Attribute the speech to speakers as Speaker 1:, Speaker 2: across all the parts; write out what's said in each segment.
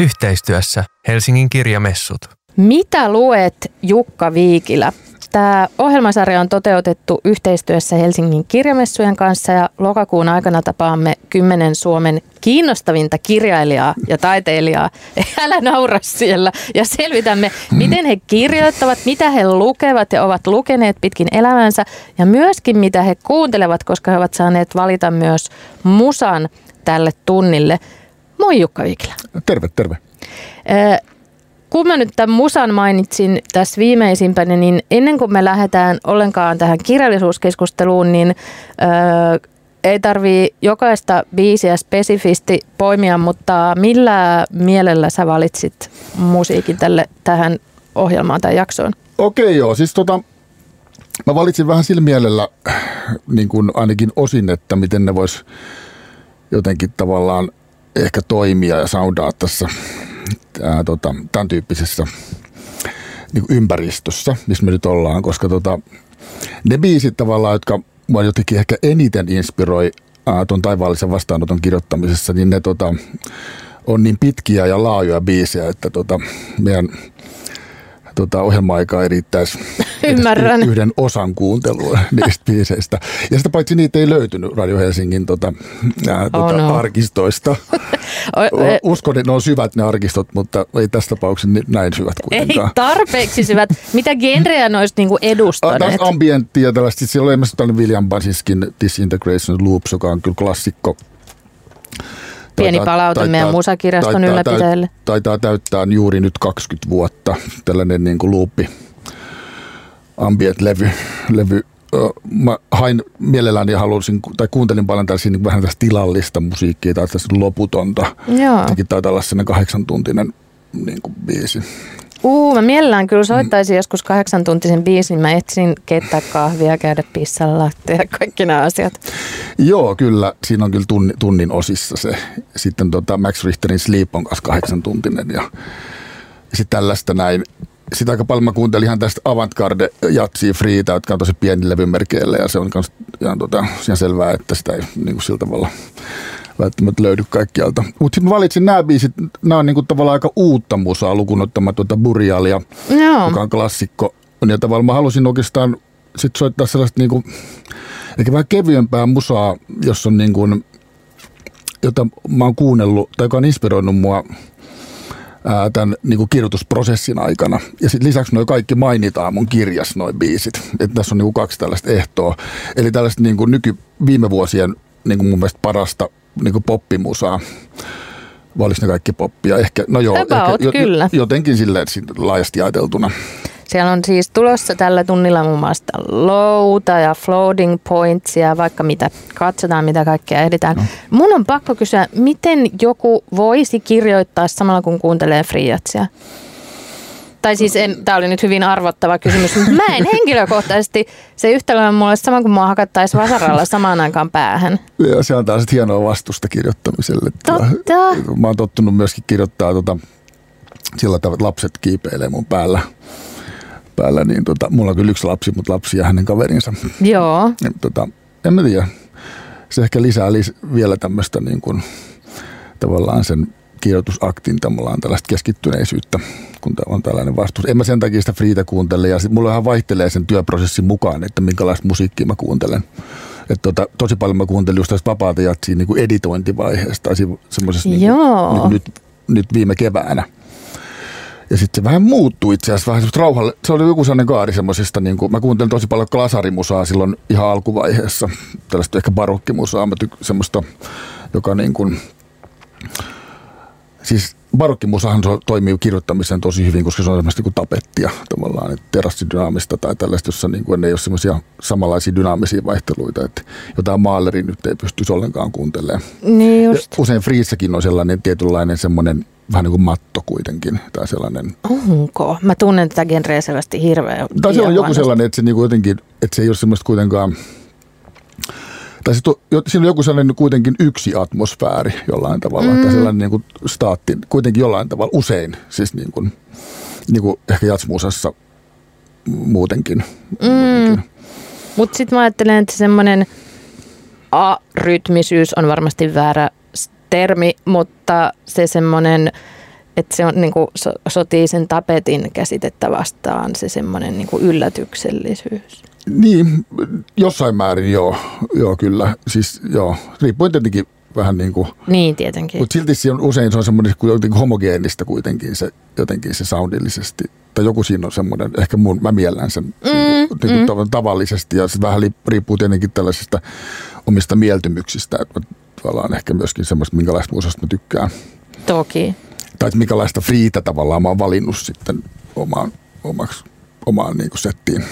Speaker 1: Yhteistyössä Helsingin kirjamessut.
Speaker 2: Mitä luet Jukka Viikilä? Tämä ohjelmasarja on toteutettu yhteistyössä Helsingin kirjamessujen kanssa ja lokakuun aikana tapaamme kymmenen Suomen kiinnostavinta kirjailijaa ja taiteilijaa. Älä naura siellä. Ja selvitämme, miten he kirjoittavat, mitä he lukevat ja ovat lukeneet pitkin elämänsä ja myöskin mitä he kuuntelevat, koska he ovat saaneet valita myös musan tälle tunnille. Moi Jukka Viikilä.
Speaker 3: Terve, terve.
Speaker 2: Kun mä nyt tämän musan mainitsin tässä viimeisimpänä, niin ennen kuin me lähdetään ollenkaan tähän kirjallisuuskeskusteluun, niin ei tarvii jokaista biisiä spesifisti poimia, mutta millä mielellä sä valitsit musiikin tälle, tähän ohjelmaan tai jaksoon?
Speaker 3: Okei joo, siis tota, mä valitsin vähän sillä mielellä niin kuin ainakin osin, että miten ne vois jotenkin tavallaan ehkä toimia ja soundaa tässä ää, tota, tämän tyyppisessä niin ympäristössä, missä me nyt ollaan, koska tota, ne biisit tavallaan, jotka mua jotenkin ehkä eniten inspiroi ää, tuon taivaallisen vastaanoton kirjoittamisessa, niin ne tota, on niin pitkiä ja laajoja biisejä, että tota, meidän tota, ohjelma-aikaa ei riittäisi
Speaker 2: Ymmärrän.
Speaker 3: yhden osan kuuntelua niistä biiseistä. Ja sitä paitsi niitä ei löytynyt Radio Helsingin tota, ää,
Speaker 2: Oh
Speaker 3: tota,
Speaker 2: no.
Speaker 3: arkistoista. Uskon, että ne on syvät ne arkistot, mutta ei tässä tapauksessa näin syvät
Speaker 2: Ei
Speaker 3: kuitenkaan.
Speaker 2: tarpeeksi syvät. Mitä genreä ne olisi niinku
Speaker 3: Ah,
Speaker 2: edustaneet?
Speaker 3: Tässä ambienttia tällaista. Siellä oli esimerkiksi tällainen William Basiskin Disintegration Loops, joka on kyllä klassikko.
Speaker 2: Pieni
Speaker 3: Taitaa-
Speaker 2: palaute
Speaker 3: taitaa-
Speaker 2: meidän musakirjaston
Speaker 3: taitaa-
Speaker 2: ylläpitäjille.
Speaker 3: Taitaa täyttää juuri nyt 20 vuotta tällainen niin kuin loopi ambient-levy. Levy. Mä hain mielelläni ja halusin, tai kuuntelin paljon tällaisia niin vähän tästä tilallista musiikkia tai tästä loputonta.
Speaker 2: Joo.
Speaker 3: Taitaa olla sellainen kahdeksan tuntinen niin kuin biisi.
Speaker 2: Uu, mä mielellään kyllä soittaisin joskus kahdeksan tuntisen biisin. Mä etsin keittää kahvia, käydä pissalla, tehdä kaikki nämä asiat.
Speaker 3: Joo, kyllä. Siinä on kyllä tunnin, tunnin osissa se. Sitten tota Max Richterin Sleep on kanssa kahdeksan tuntinen ja sitten tällaista näin. Sitten aika paljon mä kuuntelin ihan tästä Avantgarde Jatsi Freeta, jotka on tosi pieni levymerkeillä ja se on kans ihan, tota, ihan selvää, että sitä ei niin kuin sillä tavalla välttämättä löydy kaikkialta. Mutta sitten valitsin nämä biisit, nämä on niin kuin tavallaan aika uutta musaa lukuun ottamatta tuota Burialia,
Speaker 2: Joo.
Speaker 3: joka on klassikko. Ja tavallaan mä halusin oikeastaan sit soittaa sellaista niinku, ehkä vähän kevyempää musaa, jos on niin kuin, jota mä oon kuunnellut tai joka on inspiroinut mua ää, tämän niin kuin kirjoitusprosessin aikana. Ja sitten lisäksi noin kaikki mainitaan mun kirjas, noin biisit. Et tässä on niin kuin kaksi tällaista ehtoa. Eli tällaista niin kuin nyky, viime vuosien niin kuin mun mielestä parasta niin kuin poppimusaa. Vai olis ne kaikki poppia? Ehkä, no joo, ehkä,
Speaker 2: kyllä.
Speaker 3: jotenkin silleen sit laajasti ajateltuna.
Speaker 2: Siellä on siis tulossa tällä tunnilla muun muassa louta ja floating pointsia ja vaikka mitä. Katsotaan, mitä kaikkea ehditään. No. Mun on pakko kysyä, miten joku voisi kirjoittaa samalla kun kuuntelee friatsia? Tai siis, tämä oli nyt hyvin arvottava kysymys, mutta mä en henkilökohtaisesti, se yhtälö on mulle sama kuin mua hakattaisiin vasaralla samaan aikaan päähän.
Speaker 3: Ja se antaa sitten hienoa vastusta kirjoittamiselle.
Speaker 2: Totta.
Speaker 3: Mä oon tottunut myöskin kirjoittaa tota, sillä tavalla, että lapset kiipeilee mun päällä. päällä niin tota, mulla on kyllä yksi lapsi, mutta lapsi ja hänen kaverinsa.
Speaker 2: Joo.
Speaker 3: Ja, tota, en mä tiedä. Se ehkä lisää lis- vielä tämmöistä niin kuin, tavallaan sen kirjoitusaktin tavallaan tällaista keskittyneisyyttä, kun on tällainen vastuus. En mä sen takia sitä Friitä kuuntele ja sit mulla vähän vaihtelee sen työprosessin mukaan, että minkälaista musiikkia mä kuuntelen. Et tota, tosi paljon mä kuuntelin just tästä vapaata jatsia niin kuin editointivaiheesta tai semmoisessa niin kuin, niin kuin nyt, nyt viime keväänä. Ja sitten se vähän muuttui itse asiassa vähän rauhalle. Se oli joku sellainen kaari semmoisista, niin kuin, mä kuuntelin tosi paljon klasarimusaa silloin ihan alkuvaiheessa. Tällaista ehkä barokkimusaa, mä tyk- semmoista, joka niin kuin, siis barokkimusahan toimii kirjoittamiseen tosi hyvin, koska se on semmoista niin kuin tapettia tavallaan, että terassidynaamista tai tällaista, jossa niin kuin ei ole semmoisia samanlaisia dynaamisia vaihteluita, että jotain maaleria nyt ei pystyisi ollenkaan kuuntelemaan.
Speaker 2: Niin
Speaker 3: Ja
Speaker 2: just.
Speaker 3: usein Friissäkin on sellainen tietynlainen semmoinen vähän niin kuin matto kuitenkin, tai sellainen
Speaker 2: Onko? Mä tunnen tätä genreä selvästi hirveän
Speaker 3: tai se on joku sellainen, että se niinku jotenkin, että se ei ole semmoista kuitenkaan, tai jo- siinä on joku sellainen kuitenkin yksi atmosfääri jollain tavalla, mm. tai sellainen niinku staatti, kuitenkin jollain tavalla usein, siis niin kuin, niin kuin ehkä jatsmusassa muutenkin.
Speaker 2: Mm. Mutta sitten mä ajattelen, että semmoinen arytmisyys on varmasti väärä termi, mutta se semmoinen että se on niin kuin, so, sotii sen tapetin käsitettä vastaan se semmoinen niin kuin yllätyksellisyys.
Speaker 3: Niin, jossain määrin joo, joo kyllä. Siis joo, riippuen tietenkin vähän niin kuin...
Speaker 2: Niin, tietenkin.
Speaker 3: Mutta silti se on, usein se on semmoinen jotenkin homogeenista kuitenkin se, jotenkin se soundillisesti. Tai joku siinä on semmoinen, ehkä mun, mä miellän sen mm, niin kuin, niin kuin mm. tavallisesti. Ja se vähän riippuu tietenkin tällaisista omista mieltymyksistä. Että tavallaan ehkä myöskin semmoista, minkälaista musasta mä tykkään.
Speaker 2: Toki.
Speaker 3: Tai että minkälaista friitä tavallaan mä oon valinnut sitten omaan, omaksi omaan niin kuin settiin.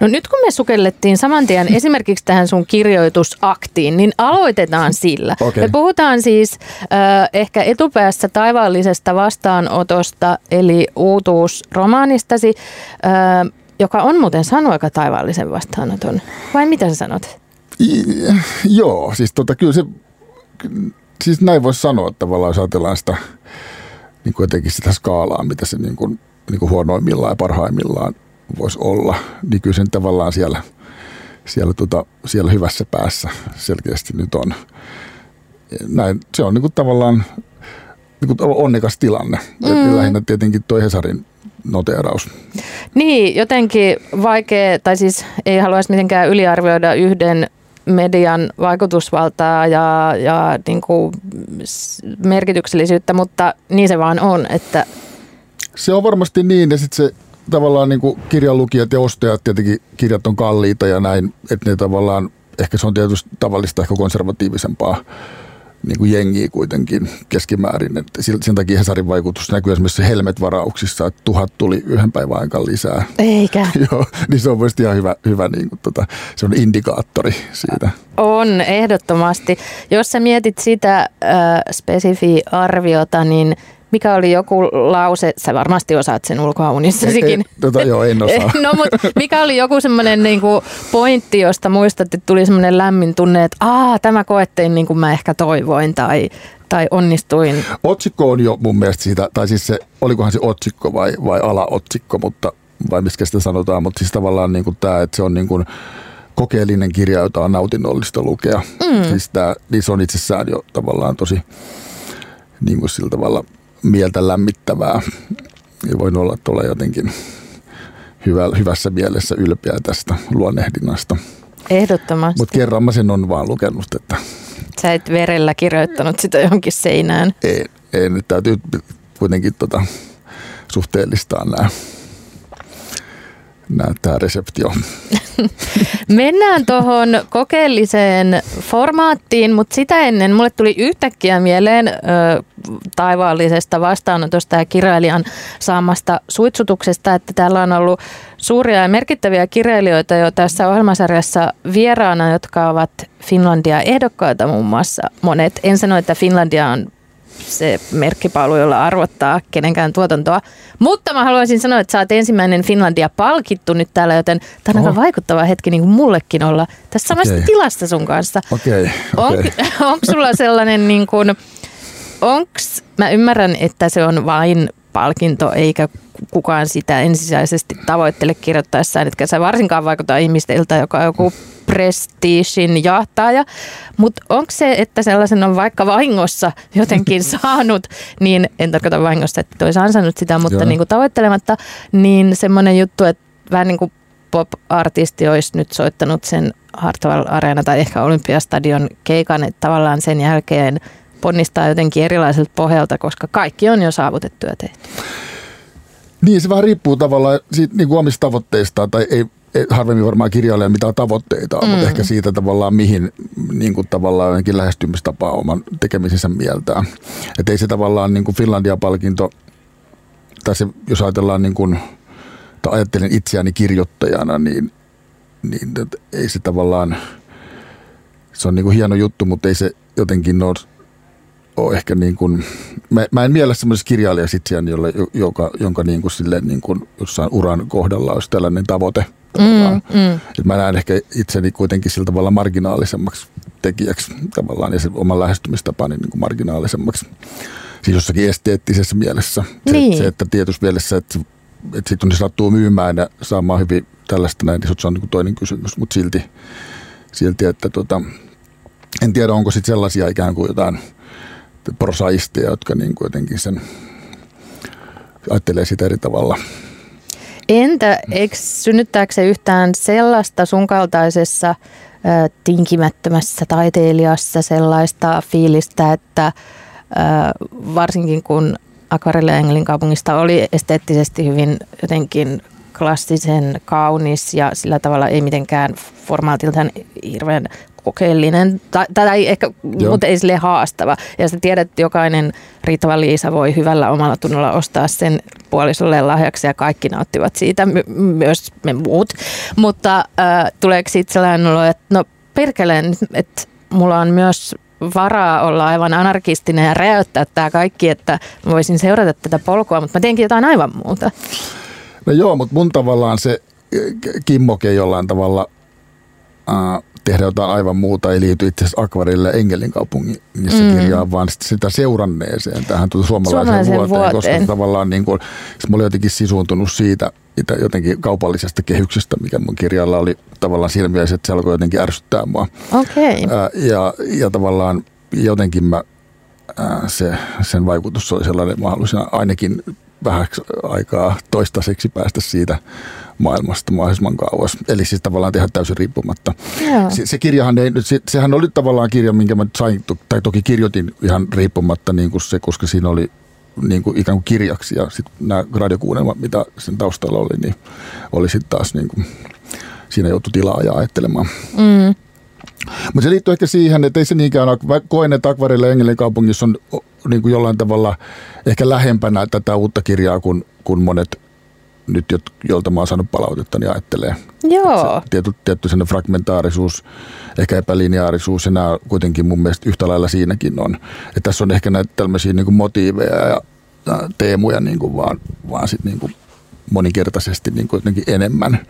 Speaker 2: No nyt kun me sukellettiin saman tien esimerkiksi tähän sun kirjoitusaktiin, niin aloitetaan sillä. Okay. Me puhutaan siis äh, ehkä etupäässä taivaallisesta vastaanotosta, eli uutuusromaanistasi, äh, joka on muuten sanonut aika taivaallisen vastaanoton. Vai mitä sä sanot?
Speaker 3: I, joo, siis tota, kyllä se, siis näin voisi sanoa tavallaan, jos ajatellaan sitä, niin kuin jotenkin sitä skaalaa, mitä se niin kuin niin kuin huonoimmillaan ja parhaimmillaan voisi olla, niin kyllä sen tavallaan siellä, siellä, tota, siellä hyvässä päässä selkeästi nyt on. Näin, se on niin kuin tavallaan niin kuin onnekas tilanne. Mm. lähinnä tietenkin tuo Hesarin noteeraus.
Speaker 2: Niin, jotenkin vaikea, tai siis ei haluaisi mitenkään yliarvioida yhden median vaikutusvaltaa ja, ja niin kuin merkityksellisyyttä, mutta niin se vaan on, että
Speaker 3: se on varmasti niin, ja sitten se tavallaan niin kuin kirjanlukijat ja ostajat, tietenkin kirjat on kalliita ja näin, että ne tavallaan, ehkä se on tietysti tavallista ehkä konservatiivisempaa niin kuin jengiä kuitenkin keskimäärin. Että sen takia Hesarin vaikutus näkyy esimerkiksi Helmet-varauksissa, että tuhat tuli yhden päivän aikaan lisää.
Speaker 2: Eikä.
Speaker 3: Joo, niin se on mielestäni ihan hyvä, hyvä niin kuin, tota, se on indikaattori siitä.
Speaker 2: On, ehdottomasti. Jos sä mietit sitä äh, spesifiä arviota, niin mikä oli joku lause, sä varmasti osaat sen ulkoa unissasikin.
Speaker 3: tota, joo, en osaa.
Speaker 2: no, mutta mikä oli joku semmoinen niin pointti, josta muistat, että tuli semmoinen lämmin tunne, että Aa, tämä koettiin niin kuin mä ehkä toivoin tai, tai onnistuin.
Speaker 3: Otsikko on jo mun mielestä siitä, tai siis se, olikohan se otsikko vai, vai alaotsikko, mutta vai miskä sitä sanotaan, mutta siis tavallaan niin kuin tämä, että se on niin kuin, kokeellinen kirja, jota on nautinnollista lukea. Mm. Siis tämä, niin se on itsessään jo tavallaan tosi niin kuin sillä tavalla mieltä lämmittävää. Ja voin olla tuolla jotenkin hyvä, hyvässä mielessä ylpeä tästä luonnehdinnasta.
Speaker 2: Ehdottomasti.
Speaker 3: Mutta kerran mä sen on vaan lukenut, että...
Speaker 2: Sä et verellä kirjoittanut sitä johonkin seinään.
Speaker 3: Ei, ei nyt täytyy kuitenkin tota, suhteellistaa nämä tämä reseptio.
Speaker 2: Mennään tuohon kokeelliseen formaattiin, mutta sitä ennen mulle tuli yhtäkkiä mieleen ö, taivaallisesta vastaanotosta ja kirjailijan saamasta suitsutuksesta, että täällä on ollut suuria ja merkittäviä kirjailijoita jo tässä ohjelmasarjassa vieraana, jotka ovat Finlandia ehdokkaita muun muassa monet. En sano, että Finlandia on se merkkipaalu, jolla arvottaa kenenkään tuotantoa. Mutta mä haluaisin sanoa, että sä oot ensimmäinen Finlandia palkittu nyt täällä, joten tämä on aika vaikuttava hetki niin kuin mullekin olla tässä samassa okay. tilassa sun kanssa.
Speaker 3: Okei, okay, okay.
Speaker 2: On, onko sulla sellainen niin kuin, onks, mä ymmärrän, että se on vain palkinto, eikä kukaan sitä ensisijaisesti tavoittele kirjoittaessaan, etkä sä varsinkaan vaikuta ihmisiltä, joka on joku prestiisin jahtaaja. Mutta onko se, että sellaisen on vaikka vahingossa jotenkin saanut, niin en tarkoita vahingossa, että olisi ansainnut sitä, mutta niin kuin tavoittelematta, niin semmoinen juttu, että vähän niin kuin pop-artisti olisi nyt soittanut sen Hartwell Arena tai ehkä Olympiastadion keikan, että tavallaan sen jälkeen ponnistaa jotenkin erilaiselta pohjalta, koska kaikki on jo saavutettu ja tehty.
Speaker 3: Niin, se vähän riippuu tavallaan siitä niin kuin omista tavoitteistaan, tai ei, ei harvemmin varmaan kirjailija mitään tavoitteita mm. mutta ehkä siitä tavallaan mihin niin kuin tavallaan jotenkin lähestymistapaa oman tekemisensä mieltään. Että ei se tavallaan niin kuin Finlandia-palkinto, tai se, jos ajatellaan niin kuin, tai ajattelen itseäni kirjoittajana, niin, niin ei se tavallaan, se on niin kuin hieno juttu, mutta ei se jotenkin ole ole ehkä niin kuin, mä, mä en miele semmoisessa kirjailijassa jolle, joka, jonka niin kuin silleen niin kuin jossain uran kohdalla olisi tällainen tavoite. Mm, mm. Et mä näen ehkä itseni kuitenkin sillä tavalla marginaalisemmaksi tekijäksi tavallaan ja se oma lähestymistapani niin kuin marginaalisemmaksi. Siis jossakin esteettisessä mielessä. Niin. Se, se, että tietyssä mielessä, että, että sitten on sattuu myymään ja saamaan hyvin tällaista näin, niin se on niin kuin toinen kysymys, mutta silti, silti että tota, en tiedä onko sitten sellaisia ikään kuin jotain prosaisteja, jotka niin kuin jotenkin sen ajattelee sitä eri tavalla.
Speaker 2: Entä eikö synnyttääkö se yhtään sellaista sun kaltaisessa ö, tinkimättömässä taiteilijassa sellaista fiilistä, että ö, varsinkin kun Akvarelle Engelin kaupungista oli esteettisesti hyvin jotenkin klassisen kaunis ja sillä tavalla ei mitenkään formaatiltaan hirveän kokeellinen, tai, tai ehkä, Joo. mutta ei sille haastava. Ja sä tiedät, että jokainen riittävä Liisa voi hyvällä omalla tunnolla ostaa sen puolisolle lahjaksi ja kaikki nauttivat siitä, my- myös me muut. Mutta äh, tuleeko siitä sellainen olo, että no perkeleen, että mulla on myös varaa olla aivan anarkistinen ja räjäyttää tämä kaikki, että voisin seurata tätä polkua, mutta mä teenkin jotain aivan muuta.
Speaker 3: No joo, mutta mun tavallaan se kimmoke jollain tavalla äh, tehdä jotain aivan muuta, ei liity itse asiassa Akvarille Engelin kaupungin mm. kirjaan, vaan sitä seuranneeseen tähän suomalaiseen, suomalaiseen vuoteen, vuoteen, koska tavallaan niin kuin, mä olin jotenkin sisuuntunut siitä jotenkin kaupallisesta kehyksestä, mikä mun kirjalla oli tavallaan mielessä, että se alkoi jotenkin ärsyttää mua.
Speaker 2: Okay.
Speaker 3: Ja, ja tavallaan jotenkin mä, se, sen vaikutus oli sellainen mahdollisena ainakin vähän aikaa toistaiseksi päästä siitä maailmasta mahdollisimman kauas. Eli siis tavallaan tehdä täysin riippumatta. Se, se kirjahan ei, se, sehän oli tavallaan kirja, minkä mä sain, tai toki kirjoitin ihan riippumatta niin kuin se, koska siinä oli niin kuin ikään kuin kirjaksi ja sitten nämä radiokuunnelmat, mitä sen taustalla oli, niin oli sitten taas niin kuin, siinä joutui tilaa ja ajattelemaan. Mm. Mutta se liittyy ehkä siihen, että ei se niinkään ole. Koen, että Akvarille Engelin kaupungissa on niin kuin jollain tavalla ehkä lähempänä tätä uutta kirjaa kuin, kuin monet nyt, jolta mä oon saanut palautetta, niin ajattelee.
Speaker 2: Joo.
Speaker 3: Se, tietty, tietty fragmentaarisuus, ehkä epälineaarisuus ja nämä kuitenkin mun mielestä yhtä lailla siinäkin on. Että tässä on ehkä näitä tämmöisiä niin kuin motiiveja ja teemuja niin kuin vaan, vaan sit niin kuin moninkertaisesti niin kuin jotenkin enemmän,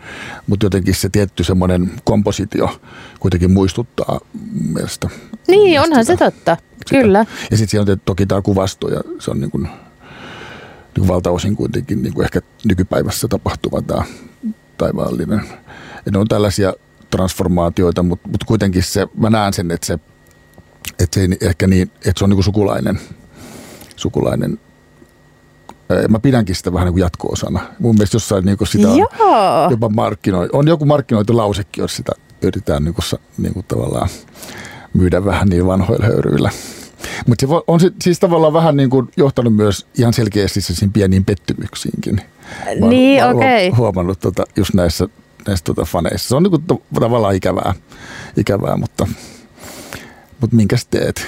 Speaker 3: mutta jotenkin se tietty semmoinen kompositio kuitenkin muistuttaa mun mielestä.
Speaker 2: Niin, mielestä onhan sitä, se totta, sitä. kyllä.
Speaker 3: Ja sitten siellä on toki tämä kuvasto ja se on niin kuin, niin valtaosin kuitenkin niin kuin ehkä nykypäivässä tapahtuva tämä taivaallinen. Ja ne on tällaisia transformaatioita, mutta, mutta kuitenkin se, mä näen sen, että se, että se ei ehkä niin, että se on niin kuin sukulainen, sukulainen Mä pidänkin sitä vähän niin kuin jatko-osana. Mun mielestä jossain niin kuin sitä on
Speaker 2: Joo.
Speaker 3: jopa markkinoi. On joku markkinointilausekin, jos sitä yritetään niin kuin, niin kuin tavallaan myydä vähän niin vanhoilla höyryillä. Mutta se on siis tavallaan vähän niin kuin johtanut myös ihan selkeästi siinä pieniin pettymyksiinkin.
Speaker 2: Mä niin, okei.
Speaker 3: Okay. huomannut tota, just näissä, näissä tota faneissa. Se on niin kuin tavallaan ikävää, ikävää mutta, mutta minkäs teet?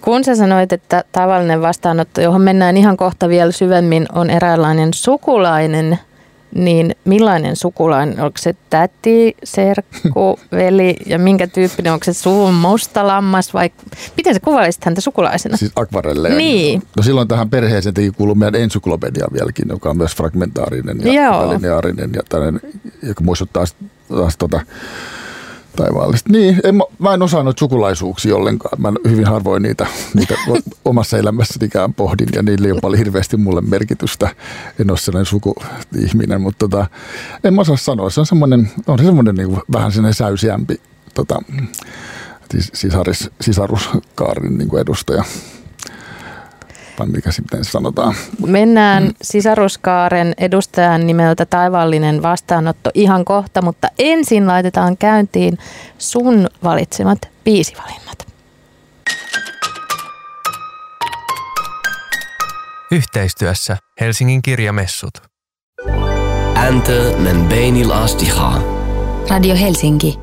Speaker 2: Kun sä sanoit, että tavallinen vastaanotto, johon mennään ihan kohta vielä syvemmin, on eräänlainen sukulainen, niin millainen sukulainen? Onko se täti, serkku, veli ja minkä tyyppinen? Onko se suvun mustalammas vai miten sä kuvailisit häntä sukulaisena?
Speaker 3: Siis akvarelle.
Speaker 2: Niin.
Speaker 3: No silloin tähän perheeseen teki kuuluu meidän ensyklopedia vieläkin, joka on myös fragmentaarinen ja lineaarinen ja tällainen, joka muistuttaa taas tota, taivaallista. Niin, en, mä, en osaa noita sukulaisuuksia ollenkaan. Mä hyvin harvoin niitä, niitä omassa elämässäni ikään pohdin ja niillä ei ole paljon hirveästi mulle merkitystä. En ole sellainen suku-ihminen, mutta tota, en mä osaa sanoa. Se on semmoinen, on se semmoinen niin vähän sellainen säysiämpi tota, siis sisaris, sisaruskaarin niin edustaja vai mikä sitten sanotaan.
Speaker 2: Mennään mm. sisaruskaaren edustajan nimeltä Taivaallinen vastaanotto ihan kohta, mutta ensin laitetaan käyntiin sun valitsemat biisivalinnat.
Speaker 1: Yhteistyössä Helsingin kirjamessut.
Speaker 4: Enter men beinil astiha.
Speaker 5: Radio Helsinki.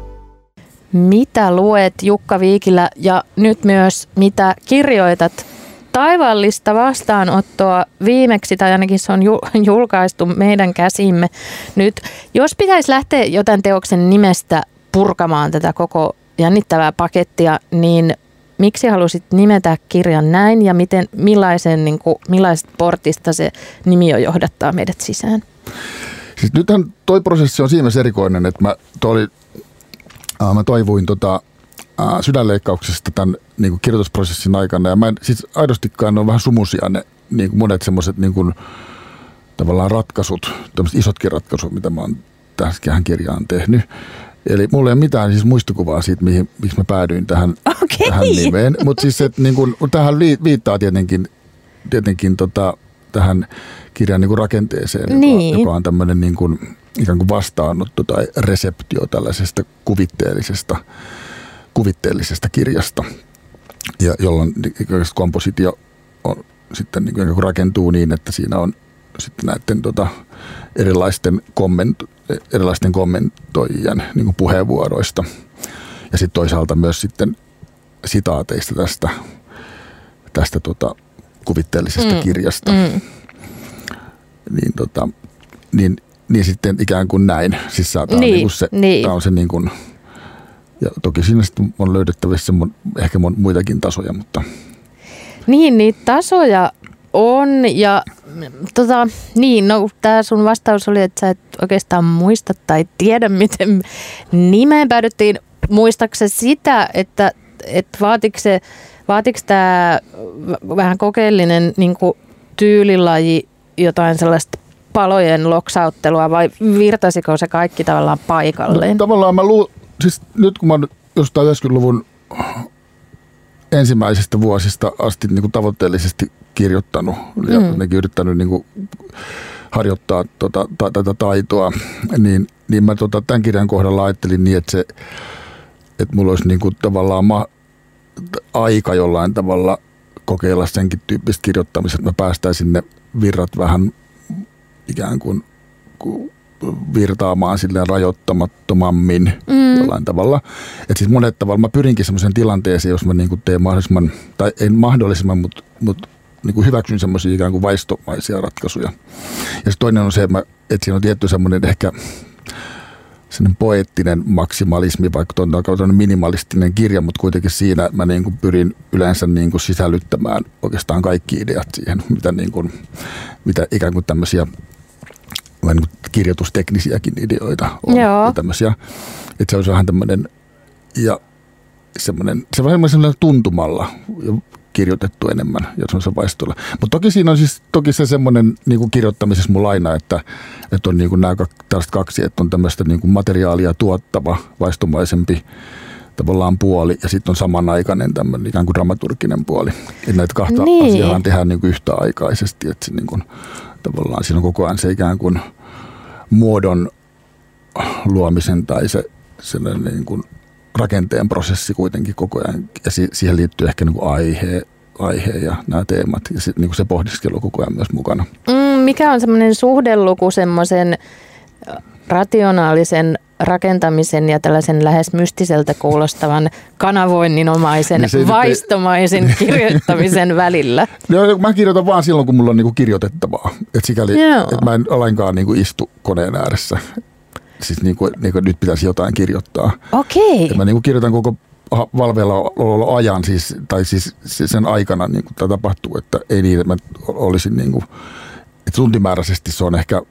Speaker 2: Mitä luet Jukka Viikillä ja nyt myös mitä kirjoitat taivaallista vastaanottoa viimeksi, tai ainakin se on julkaistu meidän käsimme nyt. Jos pitäisi lähteä jotain teoksen nimestä purkamaan tätä koko jännittävää pakettia, niin miksi halusit nimetä kirjan näin ja miten, millaisen, niin kuin, millaisesta portista se nimi jo johdattaa meidät sisään?
Speaker 3: Siis nythän toi prosessi on siinä erikoinen, että mä, toi, äh, mä toivuin tota, äh, sydänleikkauksesta tämän niin kuin kirjoitusprosessin aikana. Ja mä en siis aidostikaan ole vähän sumusia ne niin kuin monet semmoiset niin kuin, tavallaan ratkaisut, tämmöiset isotkin ratkaisut, mitä mä oon tähän kirjaan tehnyt. Eli mulla ei ole mitään siis muistikuvaa siitä, mihin, miksi mä päädyin tähän,
Speaker 2: okay.
Speaker 3: tähän nimeen. Mutta siis että niin kun, tähän viittaa tietenkin, tietenkin tota, tähän kirjan niin kuin rakenteeseen,
Speaker 2: Niin.
Speaker 3: joka, joka on tämmöinen niin kuin, ikään kuin vastaanotto tai reseptio tällaisesta kuvitteellisesta, kuvitteellisesta kirjasta, ja jolloin kuin kompositio on, sitten niin kuin rakentuu niin, että siinä on sitten näiden tota, erilaisten, komment, erilaisten kommentoijien niin kuin puheenvuoroista ja sitten toisaalta myös sitten sitaateista tästä, tästä tota, kuvitteellisesta
Speaker 2: Mm,
Speaker 3: kirjasta.
Speaker 2: Mm.
Speaker 3: Niin, tota, niin, niin sitten ikään kuin näin. Siis tämä
Speaker 2: Niin,
Speaker 3: niin kuin se,
Speaker 2: niin.
Speaker 3: on se niin kuin, ja toki siinä sitten on löydettävissä ehkä mon, muitakin tasoja, mutta
Speaker 2: Niin, niitä tasoja on ja tota, niin, no tämä sun vastaus oli, että sä et oikeastaan muista tai tiedä, miten nimeen päädyttiin. Muistaaksä sitä, että, että vaatiko, se, vaatiko tämä vähän kokeellinen niin tyylilaji jotain sellaista palojen loksauttelua vai virtasiko se kaikki tavallaan paikalleen?
Speaker 3: No, tavallaan mä luul, siis nyt kun mä oon jostain 90-luvun ensimmäisistä vuosista asti niin kuin tavoitteellisesti kirjoittanut ja
Speaker 2: Mm.
Speaker 3: jotenkin yrittänyt niin kuin harjoittaa tota, ta, tätä taitoa, niin, niin mä tota, tämän kirjan kohdalla ajattelin niin, että, se, että mulla olisi niin kuin tavallaan ma, aika jollain tavalla kokeilla senkin tyyppistä kirjoittamista, että mä päästäisin ne virrat vähän ikään kuin ku- virtaamaan silleen rajoittamattomammin
Speaker 2: Mm.
Speaker 3: jollain tavalla. Et siis monet tavalla mä pyrinkin semmoisen tilanteeseen, jos mä niinku teen mahdollisimman, tai en mahdollisimman, mutta mut, niinku hyväksyn semmoisia ikään kuin vaistomaisia ratkaisuja. Ja sitten toinen on se, että, mä, että siinä on tietty semmoinen ehkä semmoinen poeettinen maksimalismi, vaikka tuon on minimalistinen kirja, mutta kuitenkin siinä mä niin kuin pyrin yleensä niin kuin sisällyttämään oikeastaan kaikki ideat siihen, mitä, niin kuin, mitä ikään kuin tämmöisiä vähän niin kirjoitusteknisiäkin ideoita on.
Speaker 2: Joo.
Speaker 3: Ja tämmöisiä, että se olisi vähän tämmöinen, ja semmoinen, se on vähän semmoinen tuntumalla kirjoitettu enemmän ja semmoisella vaistolla. Mutta toki siinä on siis toki se semmoinen niin kuin kirjoittamisessa mulla aina, että, että on niin kuin nämä tällaiset kaksi, että on tämmöistä niin kuin materiaalia tuottava, vaistomaisempi tavallaan puoli ja sitten on samanaikainen tämmöinen ikään kuin dramaturginen puoli. Että näitä kahta
Speaker 2: niin.
Speaker 3: asiaa tehdään niin kuin yhtäaikaisesti, että se niin kuin, tavallaan siinä on koko ajan se ikään kuin muodon luomisen tai se sellainen niin kuin rakenteen prosessi kuitenkin koko ajan. Ja si- siihen liittyy ehkä niin kuin aihe, aihe ja nämä teemat ja se, niin kuin se pohdiskelu koko ajan myös mukana.
Speaker 2: Mm, mikä on semmoinen suhdeluku semmoisen rationaalisen rakentamisen ja tällaisen lähes mystiseltä kuulostavan kanavoinninomaisen,
Speaker 3: Niin
Speaker 2: vaistomaisen kirjoittamisen välillä?
Speaker 3: No, mä kirjoitan vaan silloin, kun mulla on niin kuin kirjoitettavaa. Et sikäli,
Speaker 2: Joo.
Speaker 3: että mä en ollenkaan niin kuin istu koneen ääressä. Siis niin kuin, niin kuin nyt pitäisi jotain kirjoittaa.
Speaker 2: Okei.
Speaker 3: Et mä niin kuin kirjoitan koko valveilla ajan, siis, tai siis se- sen aikana niin kuin tämä tapahtuu, että ei niin, että mä olisin niin kuin, että tuntimääräisesti se on ehkä,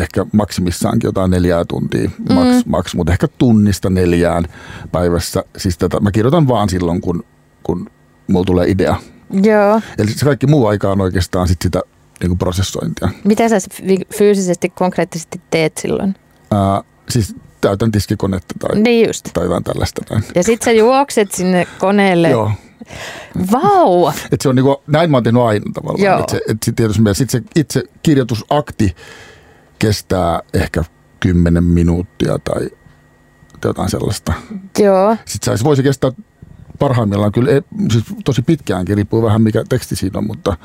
Speaker 3: ehkä maksimissaankin jotain neljää tuntia,
Speaker 2: Mm.
Speaker 3: maks, maks, mutta ehkä tunnista neljään päivässä. Siis tätä, mä kirjoitan vaan silloin, kun, kun mulla tulee idea.
Speaker 2: Joo.
Speaker 3: Eli se kaikki muu aika on oikeastaan sit sitä niin kuin prosessointia.
Speaker 2: Mitä sä fyysisesti, konkreettisesti teet silloin?
Speaker 3: Ää, siis täytän tiskikonetta tai,
Speaker 2: Niin just.
Speaker 3: tai jotain tällaista. Näin.
Speaker 2: Ja sit sä juokset sinne koneelle.
Speaker 3: Joo.
Speaker 2: Vau!
Speaker 3: Et se on niinku, näin mä oon tehnyt aina tavallaan.
Speaker 2: Joo.
Speaker 3: Et se, et sit tietysti sit se itse kirjoitusakti kestää ehkä 10 minuuttia tai jotain sellaista.
Speaker 2: Joo.
Speaker 3: Sitten se voisi kestää parhaimmillaan kyllä siis tosi pitkäänkin, riippuu vähän mikä teksti siinä on, mutta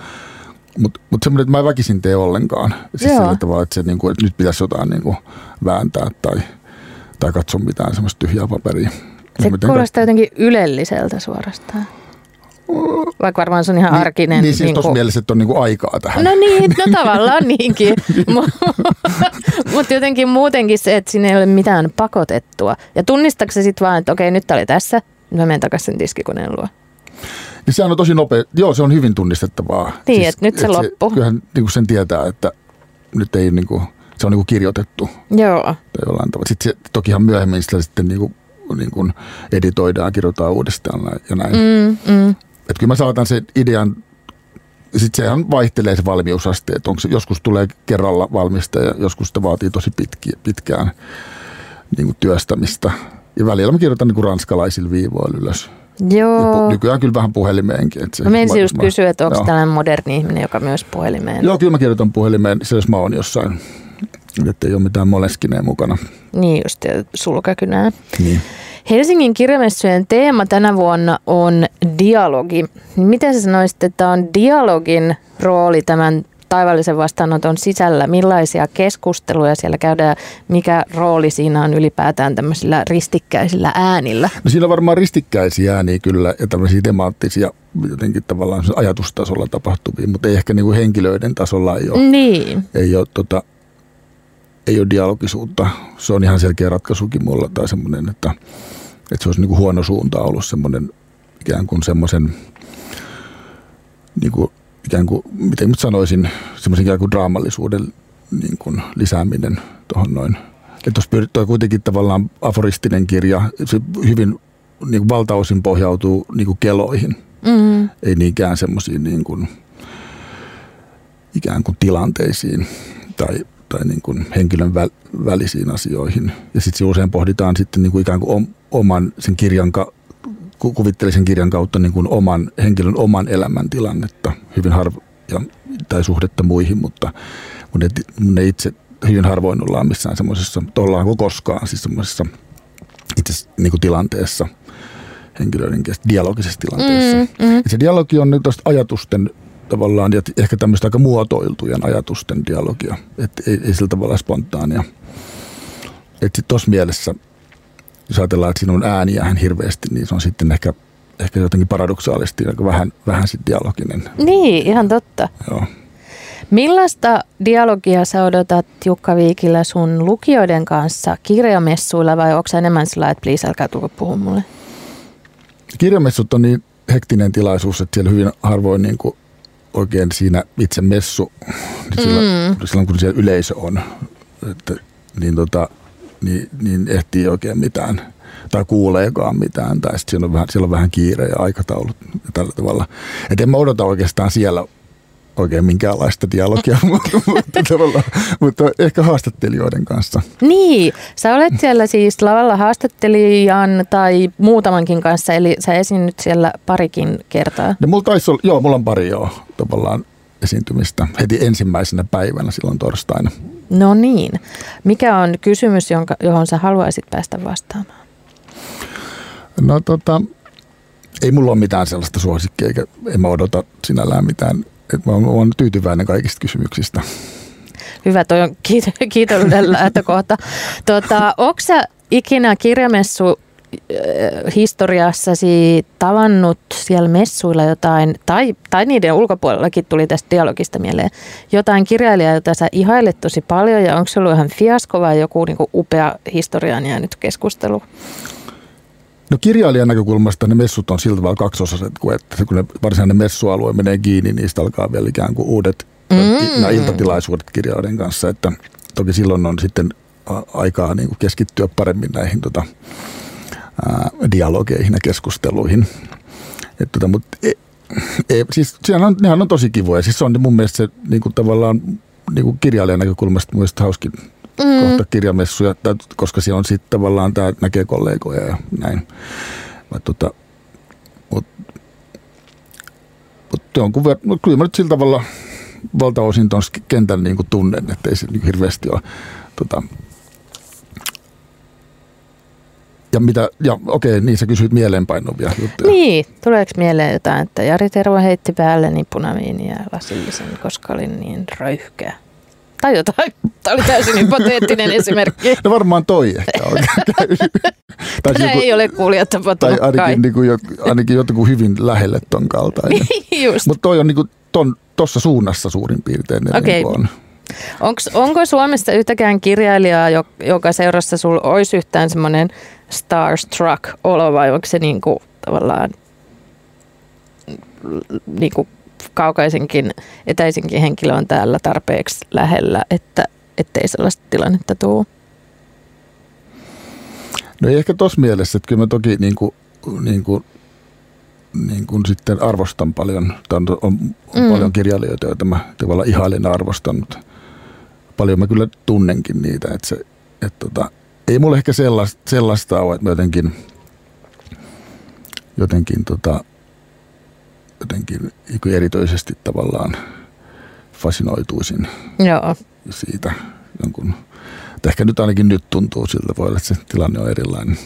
Speaker 3: mutta mut semmoinen, että mä en väkisin tee ollenkaan. Siis
Speaker 2: Joo.
Speaker 3: sillä tavalla, että, se, niinku, että nyt pitäisi jotain niinku, vääntää tai, tai katsoa mitään semmoista tyhjää paperia.
Speaker 2: Se kuulostaa jotenkin ylelliseltä suorastaan. Vaikka varmaan se on ihan arkinen.
Speaker 3: Niin, niin siis
Speaker 2: niin
Speaker 3: tuossa mielessä, että on niinku aikaa tähän.
Speaker 2: No niin, no tavallaan niinkin. Mutta jotenkin muutenkin se, että siinä ei ole mitään pakotettua. Ja tunnistatko se sitten vaan, että okei, nyt tää oli tässä, nyt mä menen takaisin sen tiskikoneen luo.
Speaker 3: Niin sehän on tosi nopea. Joo, se on hyvin tunnistettavaa.
Speaker 2: Niin, että nyt se loppu.
Speaker 3: kyllähän niin kuin sen tietää, että nyt ei niin kuin, se on niin kuin kirjoitettu
Speaker 2: Joo.
Speaker 3: tai jollain tavalla. Sitten se, tokihan myöhemmin sitä sitten niin kuin, niin kuin editoidaan, kirjoitetaan uudestaan ja näin. Mm,
Speaker 2: mm.
Speaker 3: Että kyllä mä saatan sen idean, sitten sehän vaihtelee se valmiusaste, että onko se, joskus tulee kerralla valmista ja joskus sitä vaatii tosi pitki, pitkään niin kuin työstämistä. Ja välillä mä kirjoitan niin kuin ranskalaisilla viivoilla ylös.
Speaker 2: Joo.
Speaker 3: Nykyään kyllä vähän puhelimeenkin. Että se,
Speaker 2: Mä menisin just kysyä, että onko
Speaker 3: joo.
Speaker 2: tällainen moderni ihminen, joka myös puhelimeen.
Speaker 3: Joo, kyllä mä kirjoitan puhelimeen, se jos mä oon jossain, että ei ole mitään moleskineen mukana.
Speaker 2: Niin just, ja sulkakynää.
Speaker 3: Niin.
Speaker 2: Helsingin kirjamessujen teema tänä vuonna on dialogi. Miten sä sanoisit, että on dialogin rooli tämän taivallisen vastaanoton sisällä? Millaisia keskusteluja siellä käydään mikä rooli siinä on ylipäätään tämmöisillä ristikkäisillä äänillä?
Speaker 3: No siinä on varmaan ristikkäisiä ääniä kyllä ja tämmöisiä temaattisia jotenkin tavallaan ajatustasolla tapahtuvia, mutta ei ehkä niin kuin henkilöiden tasolla ei ole,
Speaker 2: Niin.
Speaker 3: ei ole, tota, ei ole dialogisuutta. Se on ihan selkeä ratkaisukin mulla tai semmoinen, että, että se olisi niin kuin huono suunta ollut semmoinen ikään kuin semmoisen niin kuin, ikään kuin, miten nyt sanoisin, semmoisen ikään kuin draamallisuuden niin kuin lisääminen tuohon noin. Että toi kuitenkin tavallaan aforistinen kirja, se hyvin niin kuin valtaosin pohjautuu niin kuin keloihin,
Speaker 2: Mm.
Speaker 3: ei niinkään semmoisiin niin kuin, ikään kuin tilanteisiin tai, tai niin kuin henkilön väl, välisiin asioihin. Ja sitten usein pohditaan sitten niin kuin ikään kuin om, oman sen kirjan, ka- ku- kuvitteellisen kirjan kautta niin kuin oman henkilön oman elämän tilannetta hyvin harvo, ja, tai suhdetta muihin, mutta mun ei itse hyvin harvoin ollaan missään semmoisessa, ollaanko koskaan siis semmoisessa itse niin kuin tilanteessa, henkilöiden kesken, dialogisessa tilanteessa.
Speaker 2: Mm, mm.
Speaker 3: Se dialogi on nyt ajatusten tavallaan, ja ehkä tämmöistä aika muotoiltujen ajatusten dialogia, että ei, ei sillä tavalla spontaania. Että sitten tuossa mielessä, jos ajatellaan, että siinä on ääniä hän hirveästi, niin se on sitten ehkä, ehkä jotenkin paradoksaalisesti aika vähän, vähän sitten dialoginen.
Speaker 2: Niin, ihan totta.
Speaker 3: Joo.
Speaker 2: Millaista dialogia sä odotat Jukka Viikillä sun lukijoiden kanssa kirjamessuilla vai onko enemmän sillä, että please älkää tulko puhua mulle?
Speaker 3: Kirjamessut on niin hektinen tilaisuus, että siellä hyvin harvoin niin kuin oikein siinä itse messu, niin silloin, mm. silloin kun siellä yleisö on, että, niin, tota, niin, niin ehtii oikein mitään tai kuuleekaan mitään, tai sitten siellä on vähän, siellä on vähän kiire ja aikataulut ja tällä tavalla. Et en mä odota oikeastaan siellä oikein minkäänlaista dialogia, mutta, mutta, mutta ehkä haastattelijoiden kanssa.
Speaker 2: Niin, sä olet siellä siis lavalla haastattelijan tai muutamankin kanssa, eli sä esiinnyt siellä parikin kertaa.
Speaker 3: No, mulla taisi olla, joo, mulla on pari joo, tavallaan esiintymistä heti ensimmäisenä päivänä silloin torstaina.
Speaker 2: No niin. Mikä on kysymys, jonka, johon sä haluaisit päästä vastaamaan?
Speaker 3: No tota, ei mulla ole mitään sellaista suosikkia, eikä en mä odota sinällään mitään. Et mä, oon, tyytyväinen kaikista kysymyksistä.
Speaker 2: Hyvä, toi on kiit- kiitollinen lähtökohta. Tota, onko sä ikinä kirjamessu äh, historiassasi tavannut siellä messuilla jotain, tai, tai niiden ulkopuolellakin tuli tästä dialogista mieleen, jotain kirjailijaa, jota sä ihailet tosi paljon, ja onko se ollut ihan fiasko vai joku niinku upea historiaan jäänyt keskustelu?
Speaker 3: No kirjailijan näkökulmasta ne messut on sillä tavalla kaksosaiset, kun, että kun ne varsinainen messualue menee kiinni, niin niistä alkaa vielä ikään kuin uudet mm. nämä iltatilaisuudet kirjailijan kanssa. Että toki silloin on sitten aikaa niin kuin keskittyä paremmin näihin tota, ää, dialogeihin ja keskusteluihin. Et, tota, mutta e, e, siis sehän on, nehän on tosi kivoja. Siis se on mun mielestä se niin kuin tavallaan niin kuin kirjailijan näkökulmasta mun mielestä hauskin mm. kohta kirjamessuja, koska siellä on sitten tavallaan tämä näkee kollegoja ja näin. Mutta tota, mut, mut jonkun ver- mut kyllä mä nyt sillä tavalla valtaosin tuon kentän niin kuin tunnen, että ei se niin hirveästi ole tota, ja mitä, ja okei, niin sä kysyit mieleenpainuvia juttuja.
Speaker 2: Niin, tuleeko mieleen jotain, että Jari Tervo heitti päälleni punaviiniä ja lasillisen, koska olin niin röyhkeä? Tai jotain. Tämä oli täysin hypoteettinen esimerkki.
Speaker 3: No varmaan toi ehkä on. tai,
Speaker 2: Tämä ei ole kuulijat
Speaker 3: tai
Speaker 2: tapahtunut kai.
Speaker 3: ainakin, niin kuin, jo- ainakin jotenkin hyvin lähelle ton kaltainen.
Speaker 2: Just.
Speaker 3: Mutta toi on niin kuin ton, tossa suunnassa suurin piirtein.
Speaker 2: Okei.
Speaker 3: niin on.
Speaker 2: Onks, onko Suomessa yhtäkään kirjailijaa, jo- joka seurassa sulla olisi yhtään semmoinen starstruck olo vai onko se niinku tavallaan niinku kaukaisinkin, etäisinkin henkilö on täällä tarpeeksi lähellä, että ettei sellaista tilannetta tule?
Speaker 3: No ei ehkä tuossa mielessä, että kyllä mä toki niin kuin, niin kuin, niin kuin sitten arvostan paljon, on, on,
Speaker 2: Mm.
Speaker 3: paljon kirjailijoita, joita mä tavallaan ihailen ja arvostan, mutta paljon mä kyllä tunnenkin niitä, että se, että tota, ei mulla ehkä sellaista, sellaista ole, että mä jotenkin, jotenkin, tota, jotenkin niin erityisesti tavallaan fasinoituisin
Speaker 2: Joo.
Speaker 3: siitä jonkun. Ehkä nyt ainakin nyt tuntuu siltä, voi olla, että se tilanne on erilainen.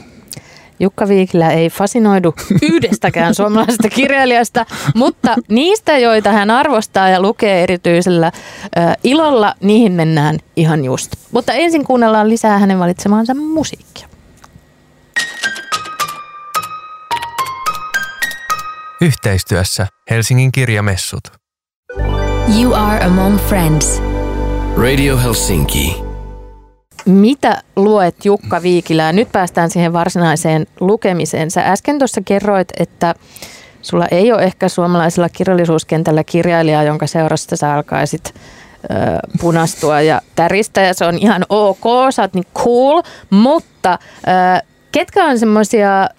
Speaker 2: Jukka Viikilä ei fasinoidu yhdestäkään suomalaisesta kirjailijasta, mutta niistä, joita hän arvostaa ja lukee erityisellä ilolla, niihin mennään ihan just. Mutta ensin kuunnellaan lisää hänen valitsemaansa musiikkia.
Speaker 1: Yhteistyössä Helsingin kirjamessut.
Speaker 5: You are among friends.
Speaker 4: Radio Helsinki.
Speaker 2: Mitä luet Jukka Viikilää? Nyt päästään siihen varsinaiseen lukemiseen. Sä äsken tuossa kerroit, että sulla ei ole ehkä suomalaisella kirjallisuuskentällä kirjailijaa, jonka seurasta sä alkaisit punastua ja täristä ja se on ihan ok, sä oot niin cool, mutta ketkä on semmoisia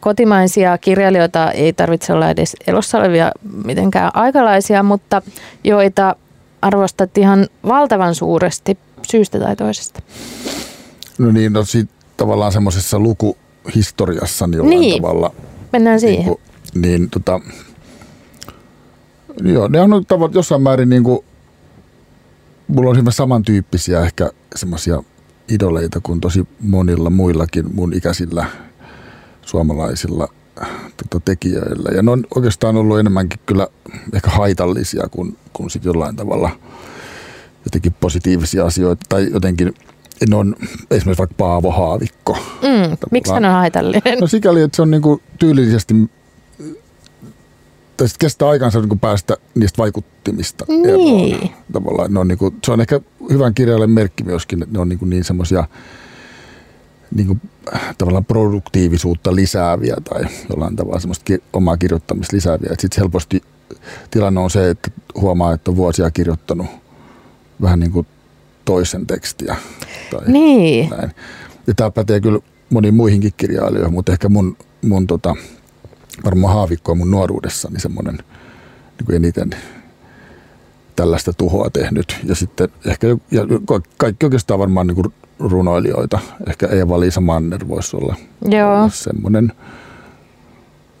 Speaker 2: kotimaisia kirjailijoita, ei tarvitse olla edes elossa olevia mitenkään aikalaisia, mutta joita arvostat ihan valtavan suuresti syystä tai toisesta.
Speaker 3: No niin, no sit tavallaan semmoisessa lukuhistoriassa niin jollain
Speaker 2: Niin.
Speaker 3: tavalla.
Speaker 2: Mennään siihen.
Speaker 3: Niin, kuin, niin tota, joo, ne on tavat jossain määrin niin kuin, mulla on semmoisia samantyyppisiä ehkä semmoisia idoleita kuin tosi monilla muillakin mun ikäisillä suomalaisilla tota, tekijöillä. Ja ne on oikeastaan ollut enemmänkin kyllä ehkä haitallisia kuin, kuin sit jollain tavalla jotenkin positiivisia asioita. Tai jotenkin, ne on esimerkiksi vaikka Paavo Haavikko.
Speaker 2: Mm, miksi hän on haitallinen?
Speaker 3: No sikäli, että se on niinku tyylillisesti, tai sit kestää aikansa niinku päästä niistä vaikuttimista
Speaker 2: Niin.
Speaker 3: eroon. Tavallaan, ne on niinku, se on ehkä hyvän kirjailijan merkki myöskin, että ne on niinku niin semmoisia niinku, tavallaan produktiivisuutta lisääviä tai jollain tavalla semmoista ki- omaa kirjoittamista lisääviä. Sitten helposti tilanne on se, että huomaa, että on vuosia kirjoittanut vähän niin kuin toisen tekstiä. Tai
Speaker 2: Niin.
Speaker 3: näin. Ja tämä pätee kyllä moniin muihinkin kirjailijoihin, mutta ehkä mun, mun tota, varmaan haavikko on mun nuoruudessani semmoinen niin kuin eniten tällaista tuhoa tehnyt. Ja sitten ehkä ja ka- kaikki oikeastaan varmaan niin kuin runoilijoita. Ehkä Eeva-Liisa Manner voisi olla,
Speaker 2: Joo.
Speaker 3: olla semmoinen.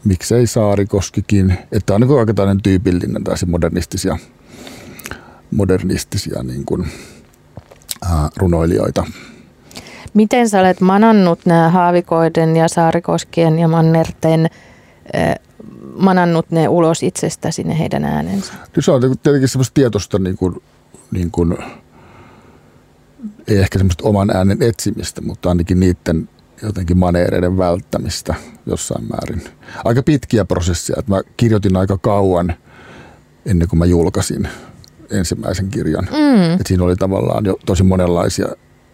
Speaker 3: Miksei Saarikoskikin. Että on niin aika tällainen tyypillinen tällaisia modernistisia, modernistisia niin kuin, ää, runoilijoita.
Speaker 2: Miten sä olet manannut nämä Haavikoiden ja Saarikoskien ja Mannerten, äh, manannut ne ulos itsestäsi ne heidän äänensä?
Speaker 3: Niin se on niinku tietenkin semmoista tietoista, niin kuin, niin kuin, ei ehkä semmoista oman äänen etsimistä, mutta ainakin niiden jotenkin maneereiden välttämistä jossain määrin. Aika pitkiä prosesseja. Että mä kirjoitin aika kauan ennen kuin mä julkaisin ensimmäisen kirjan.
Speaker 2: Mm.
Speaker 3: Et siinä oli tavallaan jo tosi monenlaisia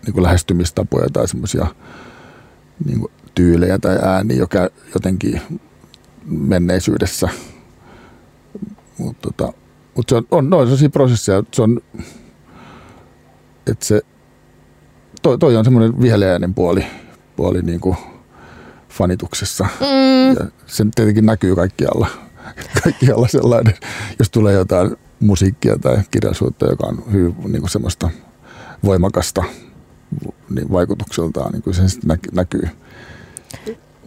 Speaker 3: niin kuin lähestymistapoja tai semmoisia niin tyylejä tai ääniä, joka jotenkin menneisyydessä. Mutta tota, mut se on, on noin sellaisia prosesseja, se on, että se, toi, toi on semmoinen viheliäinen puoli, puoli niin kuin fanituksessa.
Speaker 2: Mm.
Speaker 3: Ja se tietenkin näkyy kaikkialla, kaikkialla sellainen, jos tulee jotain musiikkia tai kirjallisuutta, joka on hyvin niin kuin semmoista voimakasta niin vaikutukseltaan, niin kuin se näkyy.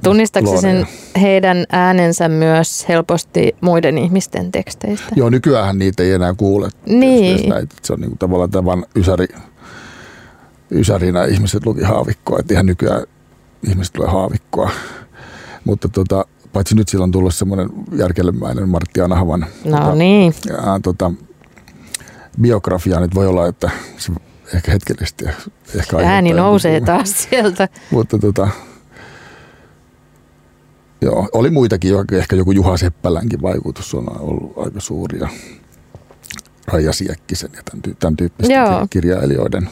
Speaker 2: Tunnistatko sen heidän äänensä myös helposti muiden ihmisten teksteistä?
Speaker 3: Joo, nykyään niitä ei enää kuule.
Speaker 2: Niin.
Speaker 3: Näitä, se on niin tavallaan tämän ysäri, ysärinä ihmiset luki haavikkoa, että ihan nykyään ihmiset tulee haavikkoa. Mutta tota, paitsi nyt sillä on tullut semmoinen järkelemäinen Martti Anahavan
Speaker 2: No niin.
Speaker 3: ja, tota, biografia, nyt voi olla, että se ehkä hetkellisesti ehkä
Speaker 2: Ääni nousee taas sieltä.
Speaker 3: Mutta tota, joo, oli muitakin, ehkä joku Juha Seppälänkin vaikutus on ollut aika suuri ja Raija Siekkisen ja tämän, tämän tyyppisten
Speaker 2: Joo.
Speaker 3: kir- kirjailijoiden.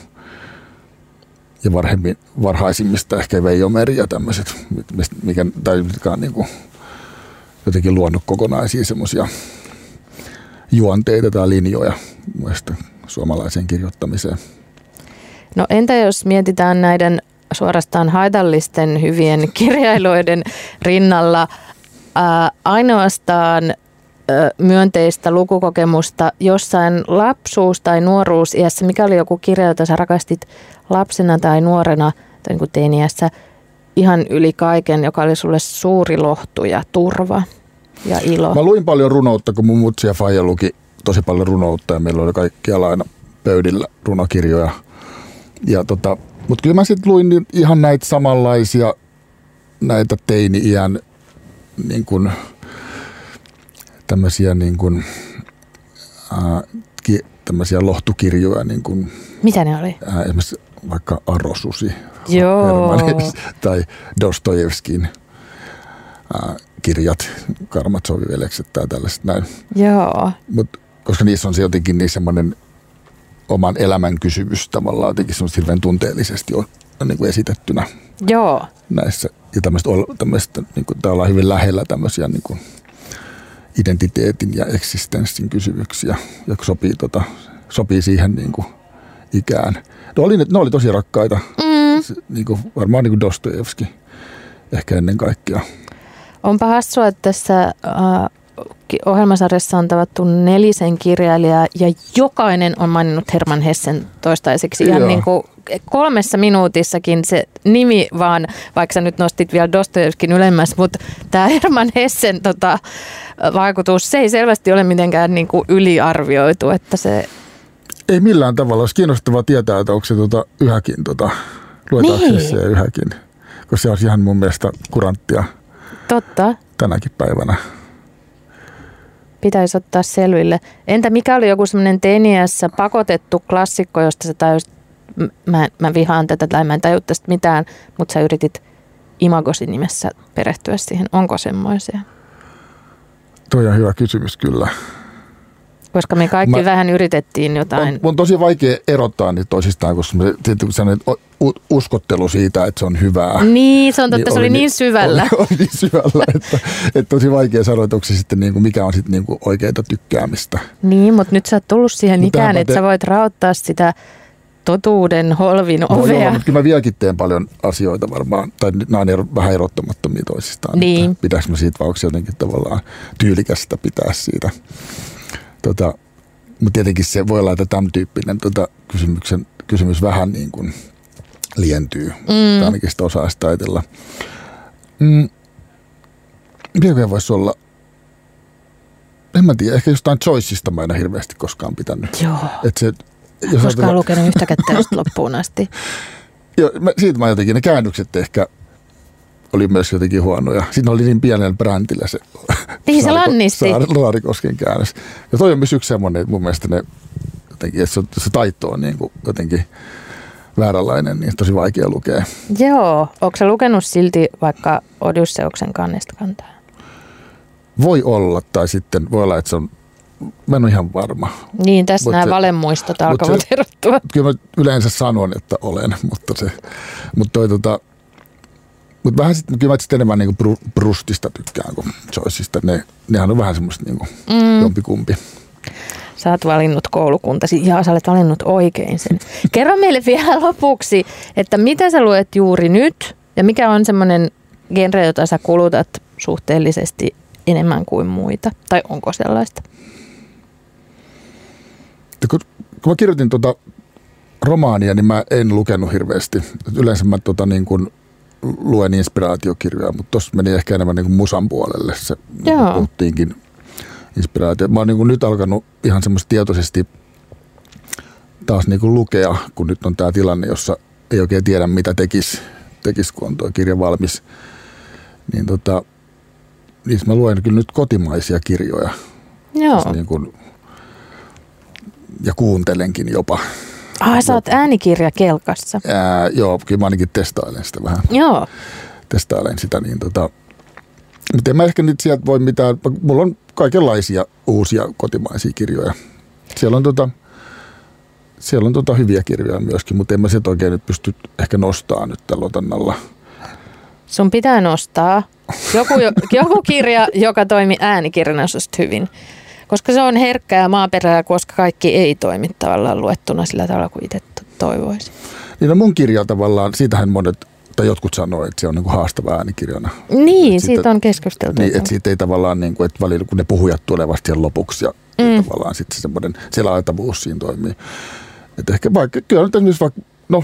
Speaker 3: Ja varhemmin, varhaisimmista ehkä Veijo Meri ja tämmöiset, mikä, tai mitkä on niin kuin jotenkin luonut kokonaisia semmoisia juonteita tai linjoja muista suomalaiseen kirjoittamiseen.
Speaker 2: No entä jos mietitään näiden suorastaan haitallisten hyvien kirjailijoiden rinnalla ää, ainoastaan ää, myönteistä lukukokemusta jossain lapsuus- tai nuoruusiässä? Mikä oli joku kirja, jota sä rakastit lapsena tai nuorena tai niin teiniässä? ihan yli kaiken, joka oli sulle suuri lohtu ja turva ja ilo.
Speaker 3: Mä luin paljon runoutta, kun mun mutsi ja faija luki tosi paljon runoutta ja meillä oli kaikkialla aina pöydillä runokirjoja. Ja tota, mutta kyllä mä sitten luin niin ihan näitä samanlaisia näitä teini-iän niin kuin, tämmöisiä niin kuin, ää, ki, tämmöisiä lohtukirjoja, niin kuin,
Speaker 2: Mitä ne oli?
Speaker 3: ää, esimerkiksi vaikka Arosusi
Speaker 2: Joo.
Speaker 3: Hermanis tai Dostojevskin ää, kirjat, Karmatsovin-veljekset tai tällaiset näin.
Speaker 2: Joo.
Speaker 3: Mut, koska niissä on se jotenkin niin semmoinen oman elämän kysymys tavallaan jotenkin semmoista hirveän tunteellisesti on, on niin kuin esitettynä
Speaker 2: Joo.
Speaker 3: näissä. Ja tämmöistä, tämmöistä niin kuin, ollaan hyvin lähellä tämmöisiä niin kuin identiteetin ja eksistenssin kysymyksiä, jotka sopii, tota, sopii siihen niin kuin ikään. Ne oli, ne oli tosi rakkaita, mm. niin kuin, varmaan niin kuin Dostojevski ehkä ennen kaikkea.
Speaker 2: Onpa hassua, että tässä äh, ohjelmasarjassa on tavattu nelisen kirjailijaa ja jokainen on maininnut Herman Hessen toistaiseksi. Ihan
Speaker 3: Joo.
Speaker 2: niin kuin kolmessa minuutissakin se nimi vaan, vaikka sä nyt nostit vielä Dostojevskin ylemmäs, mutta tämä Herman Hessen tota, vaikutus, se ei selvästi ole mitenkään niin kuin yliarvioitu, että se
Speaker 3: Ei millään tavalla. Olisi kiinnostavaa tietää, että onko se tota, yhäkin, tota, luetaanko
Speaker 2: Niin.
Speaker 3: se yhäkin. Koska se olisi ihan mun mielestä kuranttia
Speaker 2: totta,
Speaker 3: tänäkin päivänä.
Speaker 2: Pitäisi ottaa selville. Entä mikä oli joku semmoinen teiniässä pakotettu klassikko, josta sä tajusit, mä, mä vihaan tätä tai mä en taju tästä mitään, mutta sä yritit Imagosin nimessä perehtyä siihen. Onko semmoisia?
Speaker 3: Toi on hyvä kysymys kyllä.
Speaker 2: Koska me kaikki
Speaker 3: Mä-
Speaker 2: vähän yritettiin jotain.
Speaker 3: On, on tosi vaikea erottaa niitä toisistaan, koska me, tietysti sellainen uskottelu siitä, että se on hyvää.
Speaker 2: Niin, se on totta, se oli niin syvällä.
Speaker 3: Oli, oli niin syvällä, että, että tosi vaikea sanoa, että onko se sitten niin kuin, mikä on sitten niin kuin oikeita tykkäämistä.
Speaker 2: Niin, mutta nyt sä oot tullut siihen
Speaker 3: No
Speaker 2: ikään, että
Speaker 3: te-
Speaker 2: sä voit raottaa sitä totuuden holvin
Speaker 3: No
Speaker 2: ovea.
Speaker 3: joo, mutta kyllä mä vieläkin teen paljon asioita varmaan, tai nämä on ero, vähän erottamattomia toisistaan.
Speaker 2: Niin.
Speaker 3: Että Pitääkö mä siitä, vai onko se jotenkin tavallaan tyylikästä pitää siitä. Tota, mutta tietenkin se voi olla, että tämän tyyppinen tota, kysymyksen, kysymys vähän niin kuin lientyy. Mm. Tai ainakin sitä osaa sitä ajatella. Mm. Mikä vielä voisi olla? En mä tiedä, ehkä jostain Choiceista mä en hirveästi koskaan pitänyt.
Speaker 2: Joo.
Speaker 3: Et se, jos
Speaker 2: Koskaan
Speaker 3: ajatellaan-
Speaker 2: lukenut yhtäkään tästä loppuun asti.
Speaker 3: Joo, mä, siitä mä jotenkin, ne käännökset ehkä oli myös jotenkin huonoja. Siinä oli niin pienellä brändillä se,
Speaker 2: Niin, se lannisti.
Speaker 3: Saar- Laarikosken käännös. Ja toi on myös yksi semmoinen, että mun mielestä ne jotenkin, että se, se taito on niin kuin jotenkin vääränlainen, niin tosi vaikea lukea.
Speaker 2: Joo. Onko sä lukenut silti vaikka Odysseuksen kannesta kantaa?
Speaker 3: Voi olla, tai sitten voi olla, että se on, mä en ole ihan varma.
Speaker 2: Niin, tässä
Speaker 3: Mut
Speaker 2: nämä
Speaker 3: se-
Speaker 2: valemuistot alkavat
Speaker 3: se-
Speaker 2: erottua.
Speaker 3: Kyllä mä yleensä sanon, että olen, mutta se, mutta toi tota, mutta vähän sitten, kyllä mä sitten enemmän niin kuin Brustista tykkään kuin Joyceista. Ne, nehän on vähän semmoista niin kuin mm. jompikumpi.
Speaker 2: Sä oot valinnut koulukuntasi ja sä olet valinnut oikein sen. Kerro meille vielä lopuksi, että mitä sä luet juuri nyt ja mikä on semmoinen genre, jota sä kulutat suhteellisesti enemmän kuin muita? Tai onko sellaista?
Speaker 3: Kun, kun mä kirjoitin tuota romaania, niin mä en lukenut hirveästi. Yleensä mä tota niin kuin luen inspiraatiokirjoja, mutta tuossa meni ehkä enemmän niin kuin musan puolelle se, niin kuin
Speaker 2: Joo.
Speaker 3: puhuttiinkin inspiraatio. Mä oon niin kuin nyt alkanut ihan semmoista tietoisesti taas niin kuin lukea, kun nyt on tämä tilanne, jossa ei oikein tiedä, mitä tekisi, tekis, kun on tuo kirja valmis. Niin tota, niissä mä luen kyllä nyt kotimaisia kirjoja.
Speaker 2: Joo.
Speaker 3: Siis Niin kuin, ja kuuntelenkin jopa.
Speaker 2: Ah, sä oot äänikirja kelkassa.
Speaker 3: Ää, joo, kyllä mä ainakin testailen sitä vähän.
Speaker 2: Joo.
Speaker 3: Testailen sitä, niin tota, mutta en mä ehkä nyt sieltä voi mitään, mulla on kaikenlaisia uusia kotimaisia kirjoja. Siellä on tota, siellä on tota hyviä kirjoja myöskin, mutta en mä sieltä oikein nyt pysty ehkä nostaa nyt tällä otannalla.
Speaker 2: Sun pitää nostaa joku, joku kirja, joka toimi äänikirjana susta hyvin. Koska se on herkkää maaperää, koska kaikki ei toimi tavallaan luettuna sillä tavalla kuin itse to- toivoisi.
Speaker 3: Niin no mun kirja tavallaan, siitähän monet, tai jotkut sanoo, että se on niin haastava äänikirjana.
Speaker 2: Niin, siitä
Speaker 3: sitä-
Speaker 2: on keskusteltu.
Speaker 3: Niin, että siitä ei tavallaan, niin kuin, että välillä kun ne puhujat tulee vasta siihen lopuksi ja, mm. ja tavallaan sitten se semmoinen selailtavuus siinä toimii. Että ehkä vaikka, kyllä nyt esimerkiksi vaikka, no,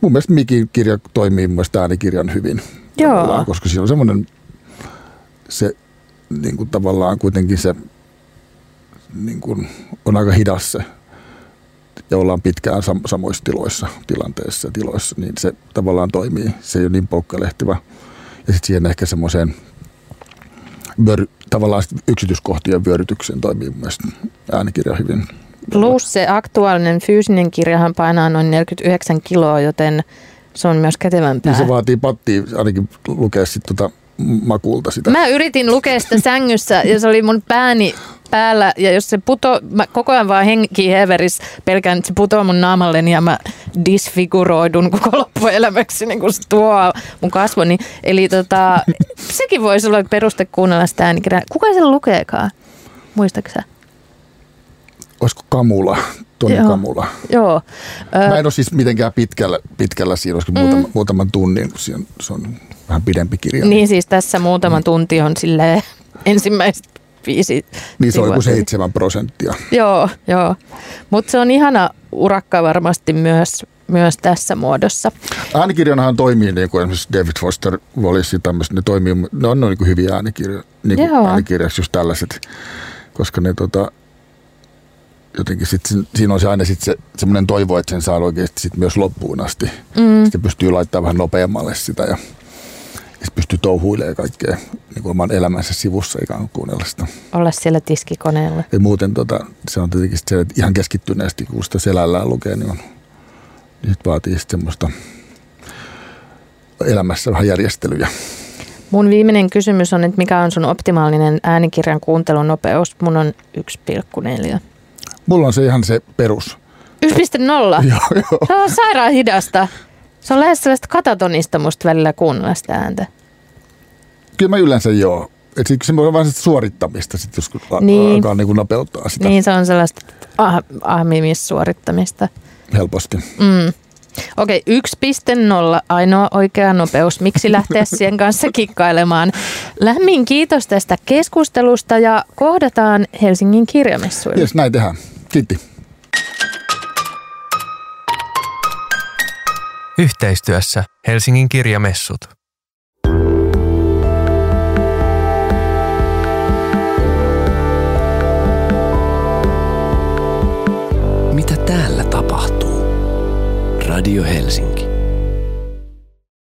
Speaker 3: mun mielestä Mikin kirja toimii mun mielestä äänikirjan hyvin.
Speaker 2: Joo.
Speaker 3: Koska siinä on semmoinen, se niin kuin tavallaan kuitenkin se niin kuin, on aika hidas se ja ollaan pitkään sam- samoissa tiloissa, tilanteissa ja tiloissa, niin se tavallaan toimii. Se ei ole niin poukkalehtiva. Ja sitten siihen ehkä semmoiseen vyöry, tavallaan sit yksityiskohtien vyörytykseen toimii mun mielestä äänikirja hyvin.
Speaker 2: Plus se aktuaalinen fyysinen kirjahan painaa noin 49 kiloa, joten se on myös kätevämpää.
Speaker 3: Niin se vaatii pattia ainakin lukea sitten tota makulta sitä.
Speaker 2: Mä yritin lukea sitä sängyssä ja se oli mun pääni päällä ja jos se puto, mä koko ajan vaan henki heveris pelkään, että se putoaa mun naamalleni ja mä disfiguroidun koko loppuelämäksi, niin kun se tuo mun kasvoni. Eli tota, sekin voisi olla peruste kuunnella sitä äänikirjaa. Kuka sen lukeekaan? Muistatko sä?
Speaker 3: Olisiko Kamula, Toni
Speaker 2: Joo.
Speaker 3: Kamula.
Speaker 2: Joo.
Speaker 3: Mä en ole siis mitenkään pitkällä, pitkällä siinä, olisiko muutama, muutaman tunnin, kun siinä on, se on vähän pidempi kirja.
Speaker 2: niin siis tässä muutama tunti on silleen ensimmäiset viisi.
Speaker 3: niin se on joku seitsemän prosenttia.
Speaker 2: Joo, joo. Mutta se on ihana urakka varmasti myös, myös tässä muodossa.
Speaker 3: Äänikirjanahan toimii niin kuin esimerkiksi David Foster Wallace tämmöiset, ne toimii, ne on niin kuin hyviä äänikirjoja, niin kuin äänikirjaksi just tällaiset, koska ne tota, jotenkin sit, siinä on se aina sit se, semmoinen toivo, että sen saa oikeasti sit myös loppuun asti. Mm. Sitten pystyy laittamaan vähän nopeammalle sitä ja, ja sit pystyy touhuilemaan kaikkea niin kuin oman elämänsä sivussa ikään kuin kuunnella sitä.
Speaker 2: Olla siellä tiskikoneella.
Speaker 3: Ja muuten tota, se on tietenkin sit se, että ihan keskittyneesti, kun sitä selällään lukee, niin, on, niin sit vaatii sit semmoista elämässä vähän järjestelyjä.
Speaker 2: Mun viimeinen kysymys on, että mikä on sun optimaalinen äänikirjan kuuntelunopeus? Mun on 1,4.
Speaker 3: Mulla on se ihan se perus.
Speaker 2: 1,0?
Speaker 3: Joo, joo.
Speaker 2: Se on sairaan hidasta. Se on lähes sellaista katatonista musta välillä kuunnella sitä ääntä.
Speaker 3: Kyllä mä yleensä joo. Et sit, se on vaan sitä suorittamista, sit, jos
Speaker 2: Niin.
Speaker 3: alkaa niin kuin nopeuttaa sitä niin.
Speaker 2: Se on sellaista ah, ahmimissuorittamista.
Speaker 3: helposti.
Speaker 2: Mm. Okei, 1.0 ainoa oikea nopeus. Miksi lähteä siihen kanssa kikkailemaan? Lämmin kiitos tästä keskustelusta ja kohdataan Helsingin kirjamessuilla.
Speaker 3: Jes, näin tehdään. Kiitti.
Speaker 1: Yhteistyössä Helsingin kirjamessut. Mitä täällä tapahtuu? Radio Helsinki.